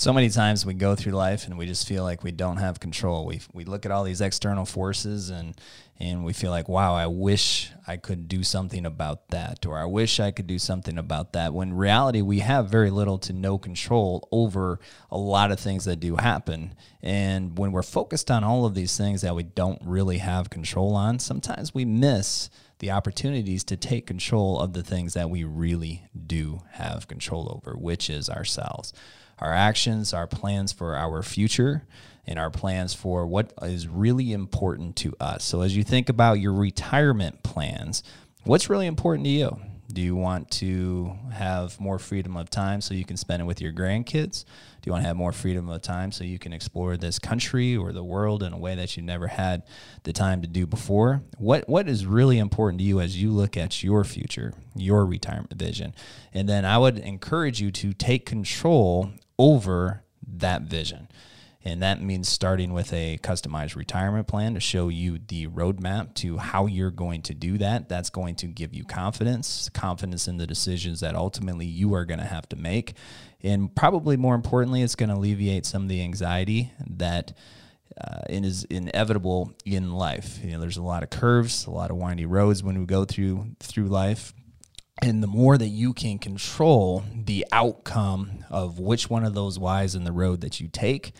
so many times we go through life and we just feel like we don't have control. We we look at all these external forces and and we feel like, wow, I wish I could do something about that, or I wish I could do something about that. When reality, we have very little to no control over a lot of things that do happen. And when we're focused on all of these things that we don't really have control on, sometimes we miss the opportunities to take control of the things that we really do have control over, which is ourselves our actions, our plans for our future, and our plans for what is really important to us. So, as you think about your retirement plans, what's really important to you? Do you want to have more freedom of time so you can spend it with your grandkids? Do you want to have more freedom of time so you can explore this country or the world in a way that you never had the time to do before? What what is really important to you as you look at your future, your retirement vision? And then I would encourage you to take control over that vision. And that means starting with a customized retirement plan to show you the roadmap to how you're going to do that. That's going to give you confidence, confidence in the decisions that ultimately you are going to have to make. And probably more importantly, it's going to alleviate some of the anxiety that uh, is inevitable in life. You know, there's a lot of curves, a lot of windy roads when we go through through life, and the more that you can control the outcome of which one of those whys in the road that you take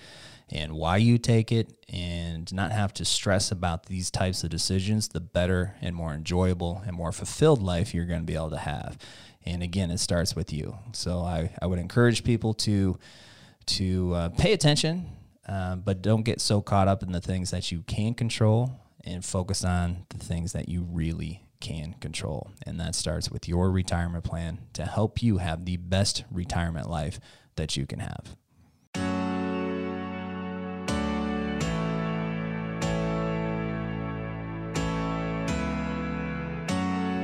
and why you take it and not have to stress about these types of decisions, the better and more enjoyable and more fulfilled life you're going to be able to have. And again, it starts with you. So I, I would encourage people to to uh, pay attention, uh, but don't get so caught up in the things that you can control and focus on the things that you really can control. And that starts with your retirement plan to help you have the best retirement life that you can have.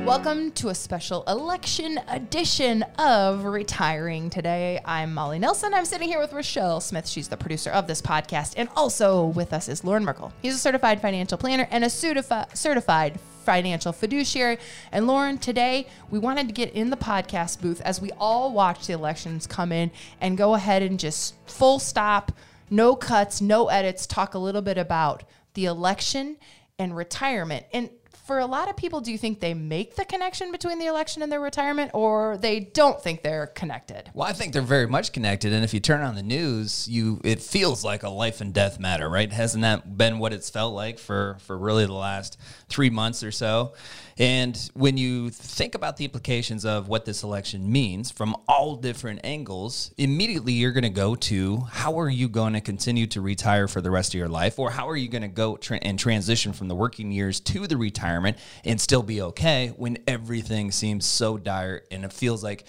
Welcome to a special election edition of Retiring Today. I'm Molly Nelson. I'm sitting here with Rochelle Smith. She's the producer of this podcast. And also with us is Loren Merkle. He's a certified financial planner and a certifi- certified financial fiduciary. And Loren, today we wanted to get in the podcast booth as we all watch the elections come in and go ahead and just full stop, no cuts, no edits, talk a little bit about the election and retirement. And for a lot of people, do you think they make the connection between the election and their retirement, or they don't think they're connected? Well, I think they're very much connected, and if you turn on the news, you it feels like a life and death matter, right? Hasn't that been what it's felt like for for really the last three months or so? And when you think about the implications of what this election means from all different angles, immediately you're going to go to how are you going to continue to retire for the rest of your life, or how are you going to go tra- and transition from the working years to the retirement and still be okay when everything seems so dire and it feels like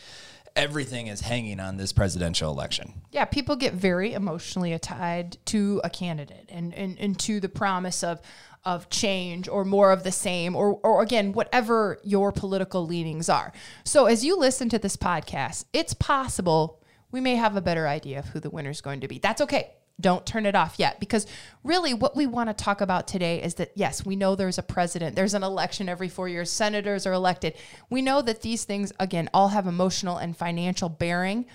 everything is hanging on this presidential election. Yeah, people get very emotionally tied to a candidate and, and, and to the promise of of change or more of the same or or again whatever your political leanings are. So as you listen to this podcast, it's possible we may have a better idea of who the winner is going to be. That's okay. Don't turn it off yet because really what we want to talk about today is that yes, we know there's a president, there's an election every 4 years, senators are elected. We know that these things again all have emotional and financial bearing.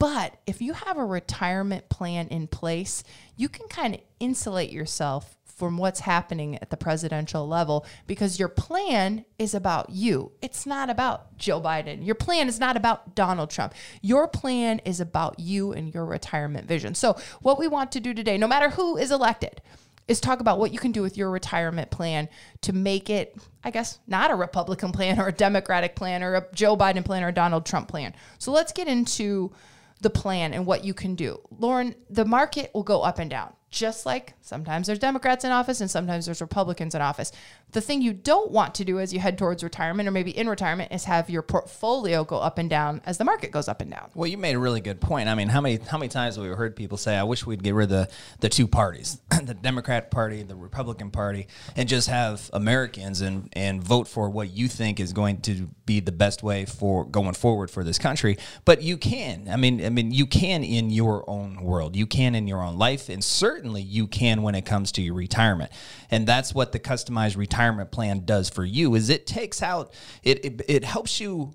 But if you have a retirement plan in place, you can kind of insulate yourself from what's happening at the presidential level because your plan is about you. It's not about Joe Biden. Your plan is not about Donald Trump. Your plan is about you and your retirement vision. So, what we want to do today, no matter who is elected, is talk about what you can do with your retirement plan to make it, I guess, not a Republican plan or a Democratic plan or a Joe Biden plan or a Donald Trump plan. So let's get into the plan and what you can do. Loren, the market will go up and down just like sometimes there's Democrats in office and sometimes there's Republicans in office. The thing you don't want to do as you head towards retirement or maybe in retirement is have your portfolio go up and down as the market goes up and down. Well, you made a really good point. I mean, how many how many times have we heard people say, "I wish we'd get rid of the, the two parties, the Democrat Party, the Republican Party, and just have Americans and and vote for what you think is going to be the best way for going forward for this country." But you can. I mean, I mean, you can in your own world. You can in your own life, and certainly you can when it comes to your retirement. And that's what the customized retirement plan does for you is it takes out it it, it helps you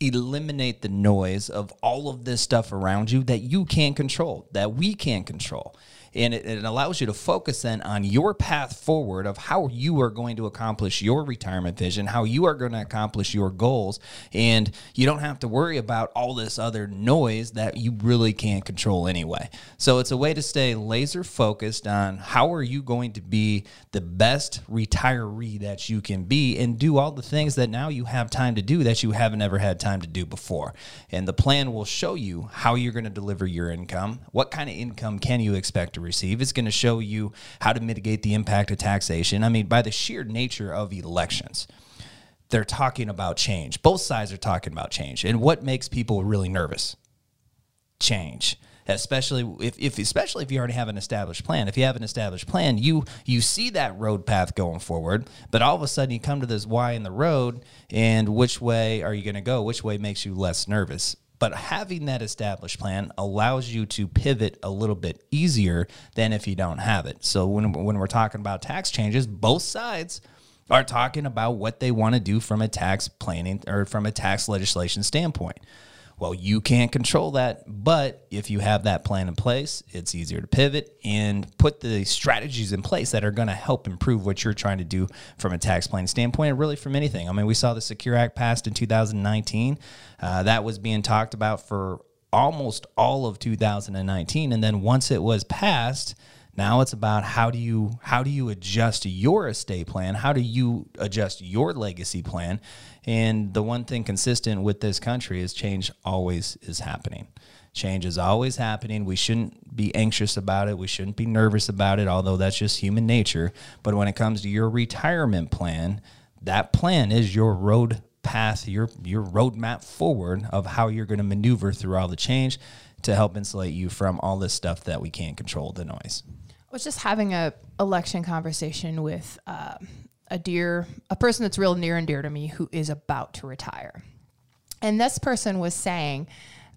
eliminate the noise of all of this stuff around you that you can't control, that we can't control and it, it, allows you to focus then on your path forward of how you are going to accomplish your retirement vision, how you are going to accomplish your goals, and you don't have to worry about all this other noise that you really can't control anyway. So it's a way to stay laser focused on how are you going to be the best retiree that you can be and do all the things that now you have time to do that you haven't ever had time to do before. And the plan will show you how you're going to deliver your income, what kind of income can you expect to receive. It's going to show you how to mitigate the impact of taxation. I mean, by the sheer nature of elections, they're talking about change. Both sides are talking about change. And what makes people really nervous? Change especially if, if especially if you already have an established plan. If you have an established plan, you you see that road path going forward, but all of a sudden you come to this Y in the road, and which way are you going to go? Which way makes you less nervous? But having that established plan allows you to pivot a little bit easier than if you don't have it. So when, when we're talking about tax changes, both sides are talking about what they want to do from a tax planning or from a tax legislation standpoint. Well, you can't control that, but if you have that plan in place, it's easier to pivot and put the strategies in place that are going to help improve what you're trying to do from a tax planning standpoint and really from anything. I mean, we saw the Secure Act passed in 2019. Uh, that was being talked about for almost all of 2019. And then once it was passed, now it's about how do you how do you adjust your estate plan? How do you adjust your legacy plan? And the one thing consistent with this country is change always is happening. Change is always happening. We shouldn't be anxious about it. We shouldn't be nervous about it, although that's just human nature. But when it comes to your retirement plan, that plan is your road path, your your roadmap forward of how you're going to maneuver through all the change to help insulate you from all this stuff that we can't control, the noise I was just having a election conversation with uh, a dear, a person that's real near and dear to me who is about to retire, and this person was saying.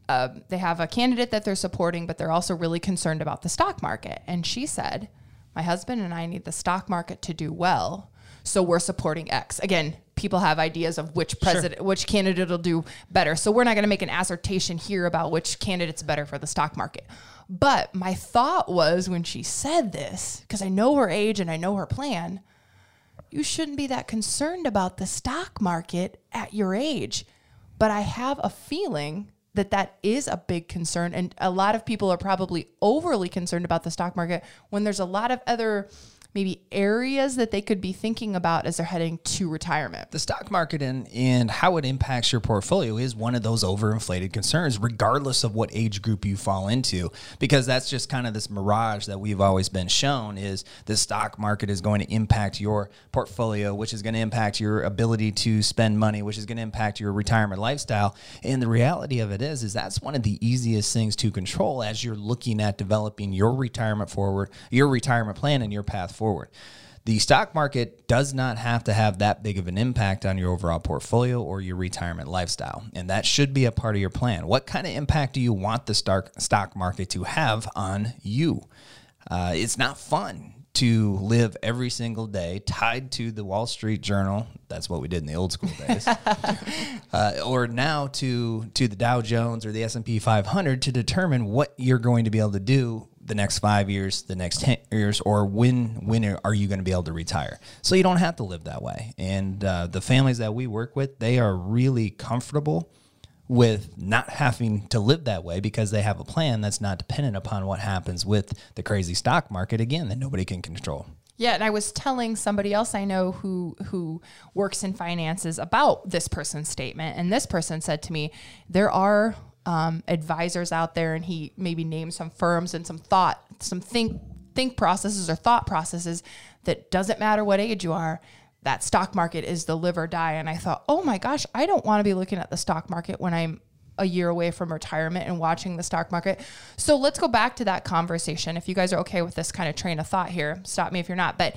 Uh, they have a candidate that they're supporting, but they're also really concerned about the stock market. And she said, My husband and I need the stock market to do well. So we're supporting X. Again, people have ideas of which president, sure. which candidate will do better. So we're not going to make an assertion here about which candidate's better for the stock market. But my thought was when she said this, because I know her age and I know her plan, you shouldn't be that concerned about the stock market at your age. But I have a feeling that that is a big concern. And a lot of people are probably overly concerned about the stock market when there's a lot of other maybe areas that they could be thinking about as they're heading to retirement. The stock market and, and how it impacts your portfolio is one of those overinflated concerns, regardless of what age group you fall into, because that's just kind of this mirage that we've always been shown is the stock market is going to impact your portfolio, which is going to impact your ability to spend money, which is going to impact your retirement lifestyle. And the reality of it is, is that's one of the easiest things to control as you're looking at developing your retirement forward, your retirement plan and your path forward forward. The stock market does not have to have that big of an impact on your overall portfolio or your retirement lifestyle. And that should be a part of your plan. What kind of impact do you want the stock market to have on you? Uh, it's not fun to live every single day tied to the Wall Street Journal. That's what we did in the old school days. uh, or now to to the Dow Jones or the S and P 500 to determine what you're going to be able to do the next five years, the next ten years, or when when are you going to be able to retire? So you don't have to live that way. And uh, the families that we work with, they are really comfortable with not having to live that way because they have a plan that's not dependent upon what happens with the crazy stock market again that nobody can control. Yeah, and I was telling somebody else I know who who works in finances about this person's statement, and this person said to me, "There are um, advisors out there, and he maybe named some firms and some thought, some think think processes or thought processes that doesn't matter what age you are. That stock market is the live or die. And I thought, oh my gosh, I don't want to be looking at the stock market when I'm a year away from retirement and watching the stock market. So let's go back to that conversation. If you guys are okay with this kind of train of thought here, stop me if you're not. But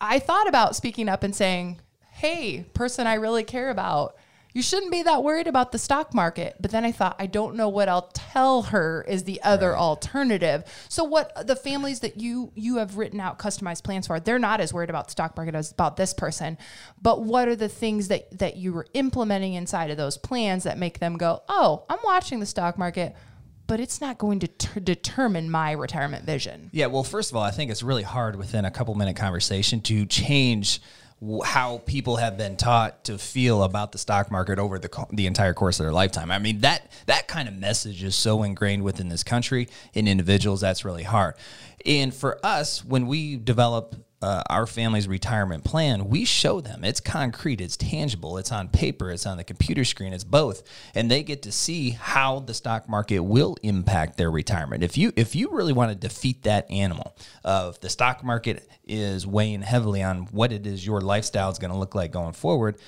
I thought about speaking up and saying, hey, person I really care about, you shouldn't be that worried about the stock market. But then I thought, I don't know what I'll tell her is the other right. alternative. So what the families that you you have written out customized plans for, they're not as worried about the stock market as about this person. But what are the things that that you were implementing inside of those plans that make them go, oh, I'm watching the stock market but it's not going to ter- determine my retirement vision. Yeah, well, first of all, I think it's really hard within a couple minute conversation to change how people have been taught to feel about the stock market over the the entire course of their lifetime. I mean that that kind of message is so ingrained within this country in individuals that's really hard. And for us when we develop uh, our family's retirement plan, we show them. It's concrete, it's tangible, it's on paper, it's on the computer screen, it's both, and they get to see how the stock market will impact their retirement. If you if you really want to defeat that animal of the stock market is weighing heavily on what it is your lifestyle is going to look like going forward,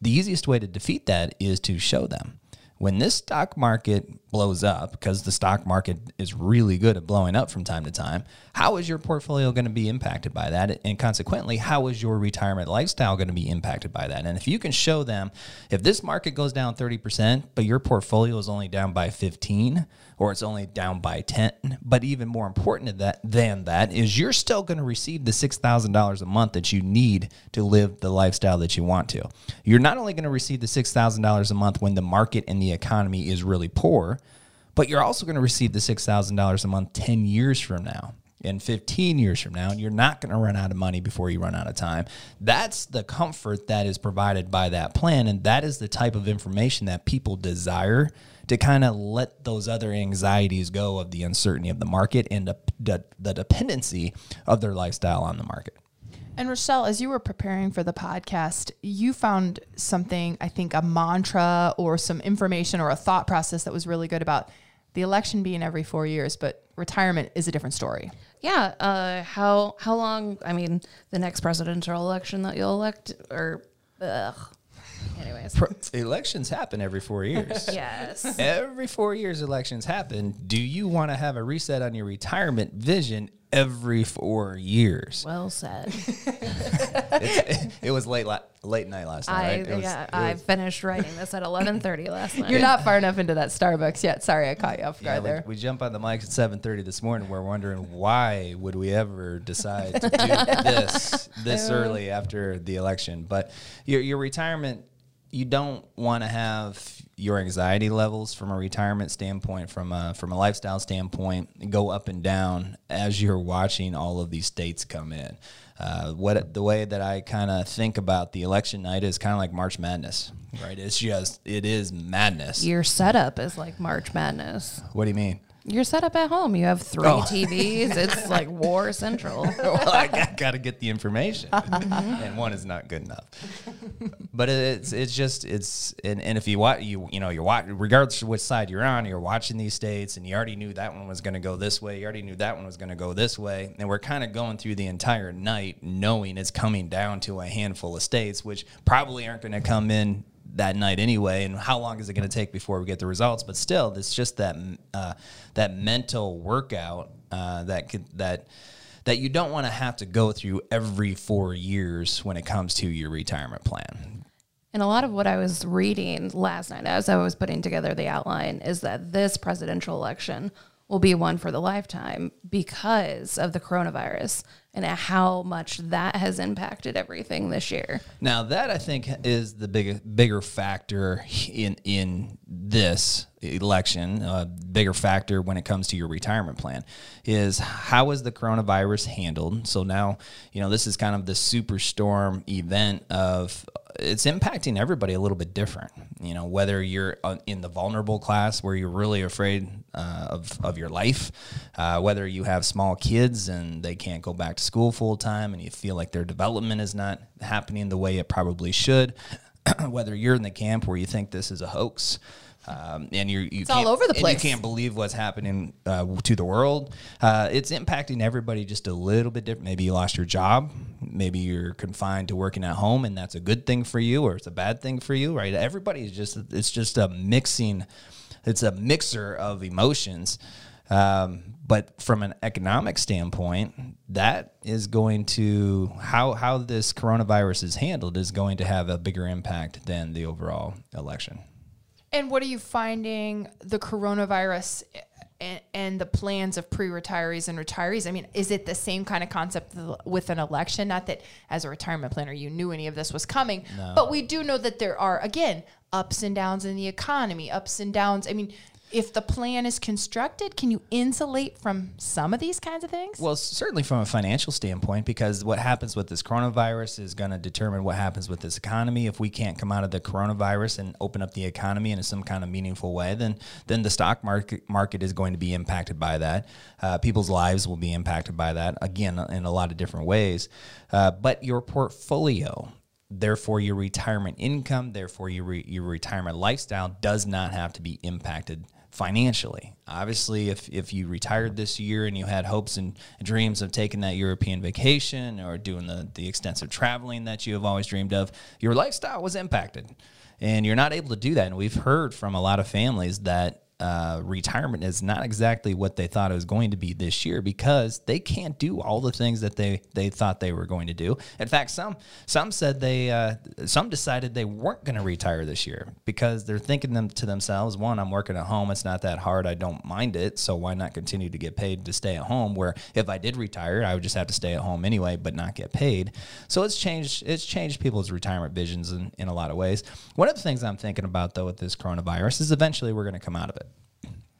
the easiest way to defeat that is to show them. When this stock market blows up, because the stock market is really good at blowing up from time to time, how is your portfolio going to be impacted by that? And consequently, how is your retirement lifestyle going to be impacted by that? And if you can show them, if this market goes down 30%, but your portfolio is only down by 15, or it's only down by 10. But even more important that, than that is you're still going to receive the $6,000 a month that you need to live the lifestyle that you want to. You're not only going to receive the $6,000 a month when the market and the economy is really poor, but you're also going to receive the $6,000 a month 10 years from now and 15 years from now, and you're not going to run out of money before you run out of time. That's the comfort that is provided by that plan. And that is the type of information that people desire to kind of let those other anxieties go of the uncertainty of the market and the, the, the dependency of their lifestyle on the market. And Rochelle, as you were preparing for the podcast, you found something, I think, a mantra or some information or a thought process that was really good about the election being every four years, but retirement is a different story. Yeah. Uh, how how long? I mean, the next presidential election that you'll elect, or ugh, Anyways, elections happen every four years. yes. Every four years, elections happen. Do you want to have a reset on your retirement vision every four years? Well said. it, it, was late la- late night last night. I, right? was, yeah, I finished writing this at eleven thirty last night. You're not far enough into that Starbucks yet. Sorry, I caught you off guard yeah, there. We, we jump on the mics at seven thirty this morning. We're wondering why would we ever decide to do this this early after the election? But your your retirement you don't want to have your anxiety levels from a retirement standpoint, from a from a lifestyle standpoint, go up and down as you're watching all of these states come in. Uh, what the way that I kind of think about the election night is kind of like March Madness, right? It's just it is madness. Your setup is like March Madness. What do you mean? You're set up at home. You have three oh. TVs. It's like War Central. well, I got, got to get the information, mm-hmm. and one is not good enough. But it's it's just it's and, and if you watch you you know you're watching regardless of which side you're on, you're watching these states, and you already knew that one was going to go this way. You already knew that one was going to go this way, and we're kind of going through the entire night knowing it's coming down to a handful of states, which probably aren't going to come in that night anyway and how long is it going to take before we get the results? But still it's just that uh, that mental workout uh, that could that that you don't want to have to go through every four years when it comes to your retirement plan. And a lot of what I was reading last night as I was putting together the outline is that this presidential election will be one for the lifetime because of the coronavirus and how much that has impacted everything this year. Now that I think is the big, bigger factor in in this election, a uh, bigger factor when it comes to your retirement plan is how is the coronavirus handled? So now, you know, this is kind of the superstorm event of it's impacting everybody a little bit different. You know, whether you're uh, in the vulnerable class where you're really afraid uh, of, of your life, uh, whether you have small kids and they can't go back to school full time and you feel like their development is not happening the way it probably should, whether you're in the camp where you think this is a hoax. Um, and you're, you it's all over the place. you can't believe what's happening uh, to the world. Uh, it's impacting everybody just a little bit different. Maybe you lost your job. Maybe you're confined to working at home, and that's a good thing for you, or it's a bad thing for you, right? Everybody's just it's just a mixing. It's a mixer of emotions. Um, but from an economic standpoint, that is going to how how this coronavirus is handled is going to have a bigger impact than the overall election. And what are you finding the coronavirus and, and the plans of pre-retirees and retirees? I mean, is it the same kind of concept with an election? Not that as a retirement planner you knew any of this was coming, no. but we do know that there are again ups and downs in the economy, ups and downs. I mean, if the plan is constructed, can you insulate from some of these kinds of things? Well, certainly from a financial standpoint, because what happens with this coronavirus is going to determine what happens with this economy. If we can't come out of the coronavirus and open up the economy in some kind of meaningful way, then then the stock market market is going to be impacted by that. Uh, people's lives will be impacted by that again in a lot of different ways. Uh, but your portfolio therefore your retirement income therefore your, re- your retirement lifestyle does not have to be impacted financially. Obviously, if, if you retired this year and you had hopes and dreams of taking that European vacation or doing the, the extensive traveling that you have always dreamed of, your lifestyle was impacted. And you're not able to do that. And we've heard from a lot of families that uh, retirement is not exactly what they thought it was going to be this year because they can't do all the things that they they thought they were going to do. In fact, some some said they uh, some decided they weren't going to retire this year because they're thinking them to themselves, one, I'm working at home, it's not that hard, I don't mind it, so why not continue to get paid to stay at home? Where if I did retire, I would just have to stay at home anyway, but not get paid. So it's changed it's changed people's retirement visions in, in a lot of ways. One of the things I'm thinking about though with this coronavirus is eventually we're going to come out of it.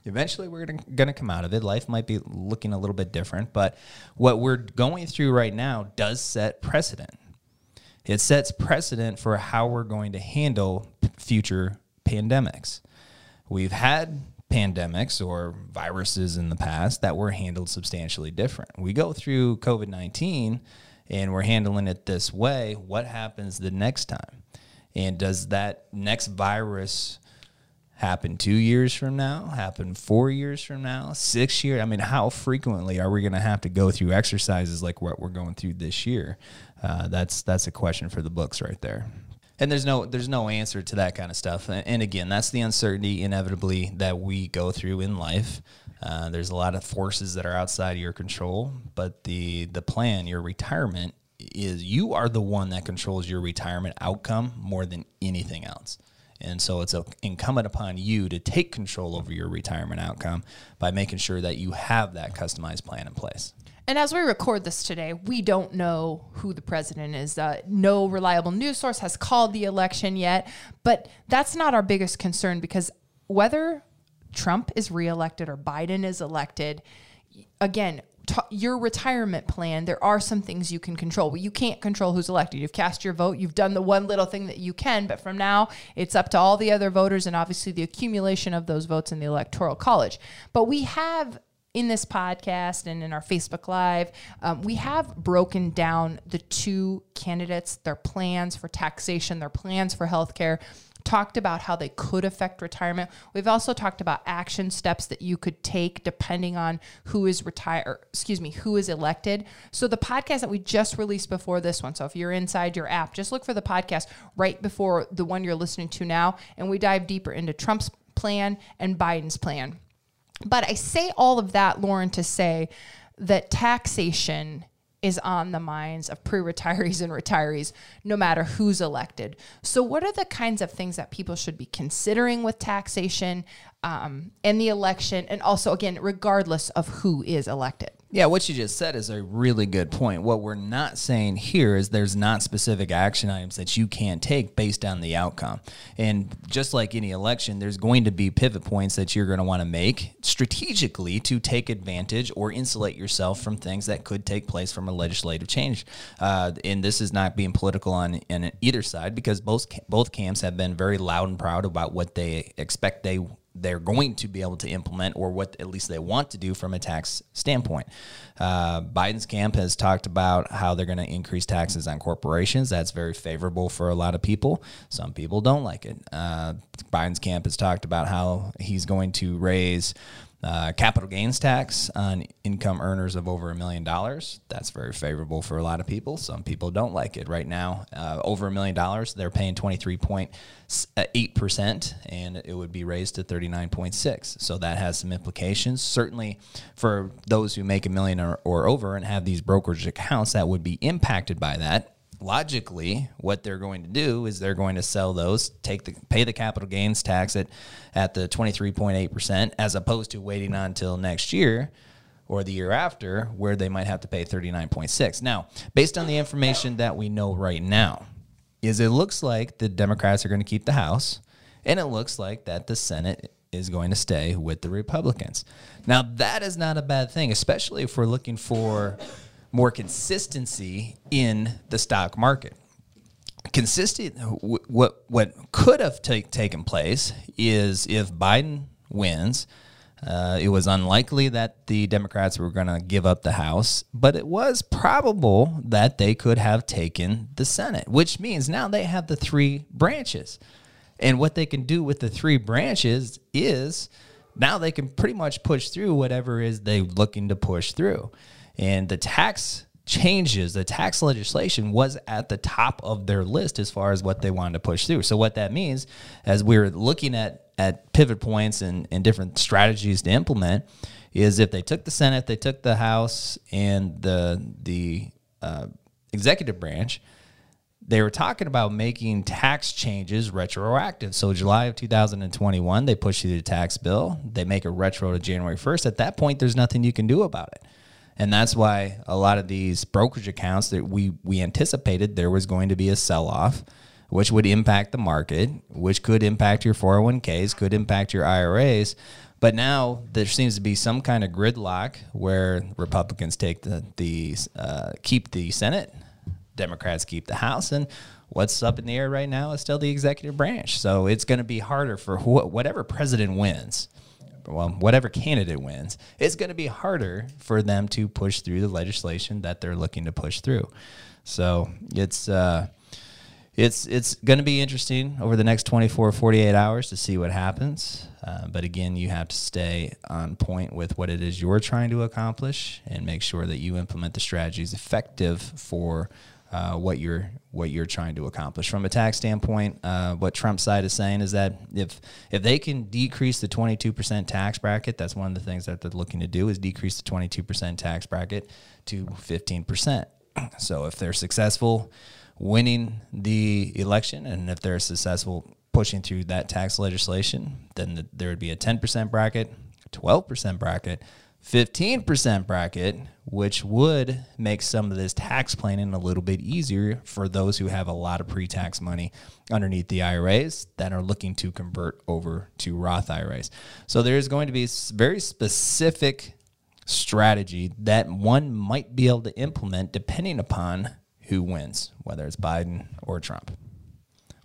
Eventually, we're going to come out of it. Life might be looking a little bit different, but what we're going through right now does set precedent. It sets precedent for how we're going to handle future pandemics. We've had pandemics or viruses in the past that were handled substantially different. We go through COVID 19 and we're handling it this way. What happens the next time? And does that next virus happen two years from now, happen four years from now, six years. I mean, how frequently are we going to have to go through exercises like what we're going through this year? Uh, that's that's a question for the books right there. And there's no there's no answer to that kind of stuff. And again, that's the uncertainty inevitably that we go through in life. Uh, there's a lot of forces that are outside of your control, but the the plan, your retirement, is you are the one that controls your retirement outcome more than anything else. And so it's incumbent upon you to take control over your retirement outcome by making sure that you have that customized plan in place. And as we record this today, we don't know who the president is. Uh, no reliable news source has called the election yet, but that's not our biggest concern because whether Trump is reelected or Biden is elected, again, t- your retirement plan, there are some things you can control. But you can't control who's elected. You've cast your vote. You've done the one little thing that you can. But from now, it's up to all the other voters and obviously the accumulation of those votes in the electoral college. But we have in this podcast and in our Facebook Live, um, we have broken down the two candidates, their plans for taxation, their plans for healthcare talked about how they could affect retirement. We've also talked about action steps that you could take depending on who is retired, excuse me, who is elected. So the podcast that we just released before this one. So if you're inside your app, just look for the podcast right before the one you're listening to now and we dive deeper into Trump's plan and Biden's plan. But I say all of that, Loren, to say that taxation is on the minds of pre retirees and retirees, no matter who's elected. So, what are the kinds of things that people should be considering with taxation um, and the election? And also, again, regardless of who is elected? Yeah, what you just said is a really good point. What we're not saying here is there's not specific action items that you can take based on the outcome. And just like any election, there's going to be pivot points that you're going to want to make strategically to take advantage or insulate yourself from things that could take place from a legislative change. Uh, and this is not being political on, on either side because both both camps have been very loud and proud about what they expect they they're going to be able to implement or what at least they want to do from a tax standpoint. Uh, Biden's camp has talked about how they're going to increase taxes on corporations. That's very favorable for a lot of people. Some people don't like it. Uh, Biden's camp has talked about how he's going to raise Uh, capital gains tax on income earners of over a million dollars. That's very favorable for a lot of people. Some people don't like it. Right now, uh, over a million dollars, they're paying 23.8%, and it would be raised to 39.6. So that has some implications. Certainly for those who make a million or, or over and have these brokerage accounts, that would be impacted by that logically, what they're going to do is they're going to sell those, take the pay the capital gains tax at at the twenty three point eight percent, as opposed to waiting on until next year or the year after, where they might have to pay thirty nine point six. Now, based on the information that we know right now, is it looks like the Democrats are going to keep the House, and it looks like that the Senate is going to stay with the Republicans. Now, that is not a bad thing, especially if we're looking for more consistency in the stock market. Consistent, what what could have take, taken place is if Biden wins, uh, it was unlikely that the Democrats were going to give up the House, but it was probable that they could have taken the Senate, which means now they have the three branches. And what they can do with the three branches is now they can pretty much push through whatever is they looking to push through. And the tax changes, the tax legislation was at the top of their list as far as what they wanted to push through. So what that means, as we are looking at at pivot points and, and different strategies to implement, is if they took the Senate, they took the House and the the uh, executive branch, they were talking about making tax changes retroactive. So July of 2021, they push through the tax bill. They make it retro to January 1st. At that point, there's nothing you can do about it and that's why a lot of these brokerage accounts that we we anticipated there was going to be a sell off which would impact the market which could impact your 401ks could impact your IRAs but now there seems to be some kind of gridlock where Republicans take the the uh, keep the Senate Democrats keep the House and what's up in the air right now is still the executive branch. So it's going to be harder for wh- whatever president wins well, whatever candidate wins, it's going to be harder for them to push through the legislation that they're looking to push through. So it's uh, it's it's going to be interesting over the next 24 48 hours to see what happens. Uh, but again, you have to stay on point with what it is you're trying to accomplish and make sure that you implement the strategies effective for uh, what you're what you're trying to accomplish. From a tax standpoint, uh, what Trump's side is saying is that if if they can decrease the 22% tax bracket, that's one of the things that they're looking to do is decrease the 22% tax bracket to 15%. So if they're successful winning the election and if they're successful pushing through that tax legislation, then the, there would be a 10% bracket, 12% bracket, 15% bracket, which would make some of this tax planning a little bit easier for those who have a lot of pre tax money underneath the IRAs that are looking to convert over to Roth IRAs. So there's going to be a very specific strategy that one might be able to implement depending upon who wins, whether it's Biden or Trump.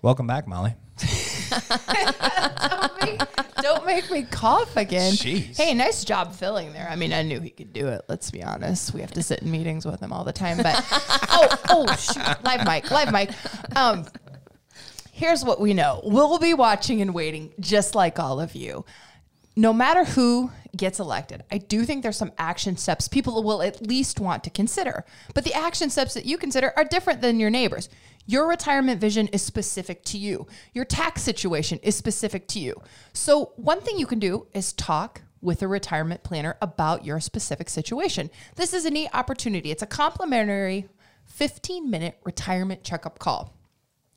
Welcome back, Molly. don't, make, don't, make, me cough again. Jeez. Hey, nice job filling there. I mean, I knew he could do it. Let's be honest. We have to sit in meetings with him all the time. But oh, oh, shoot, live mic, live mic. Um, here's what we know: we'll be watching and waiting, just like all of you. No matter who gets elected, I do think there's some action steps people will at least want to consider. But the action steps that you consider are different than your neighbors. Your retirement vision is specific to you. Your tax situation is specific to you. So, one thing you can do is talk with a retirement planner about your specific situation. This is a neat opportunity. It's a complimentary 15 minute retirement checkup call.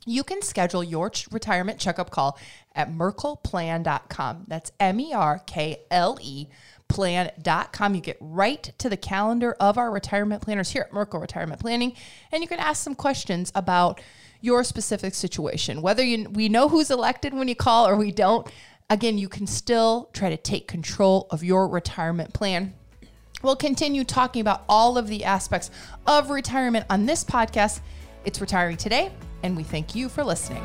You can schedule your ch- retirement checkup call at merkleplan.com. That's M E R K L E plan.com. You get right to the calendar of our retirement planners here at Merkle Retirement Planning, and you can ask some questions about your specific situation. Whether you, we know who's elected when you call or we don't, again, you can still try to take control of your retirement plan. We'll continue talking about all of the aspects of retirement on this podcast. It's Retiring Today, and we thank you for listening.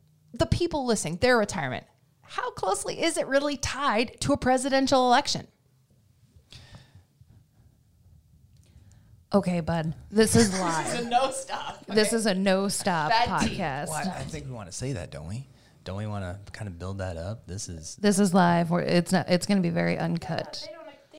the people listening, their retirement. How closely is it really tied to a presidential election? Okay, bud. This is live. this is a no stop. This is a no stop Bad podcast. Well, I, I think we want to say that, don't we? Don't we want to kind of build that up? This is This is live. We're, it's not. It's going to be very uncut.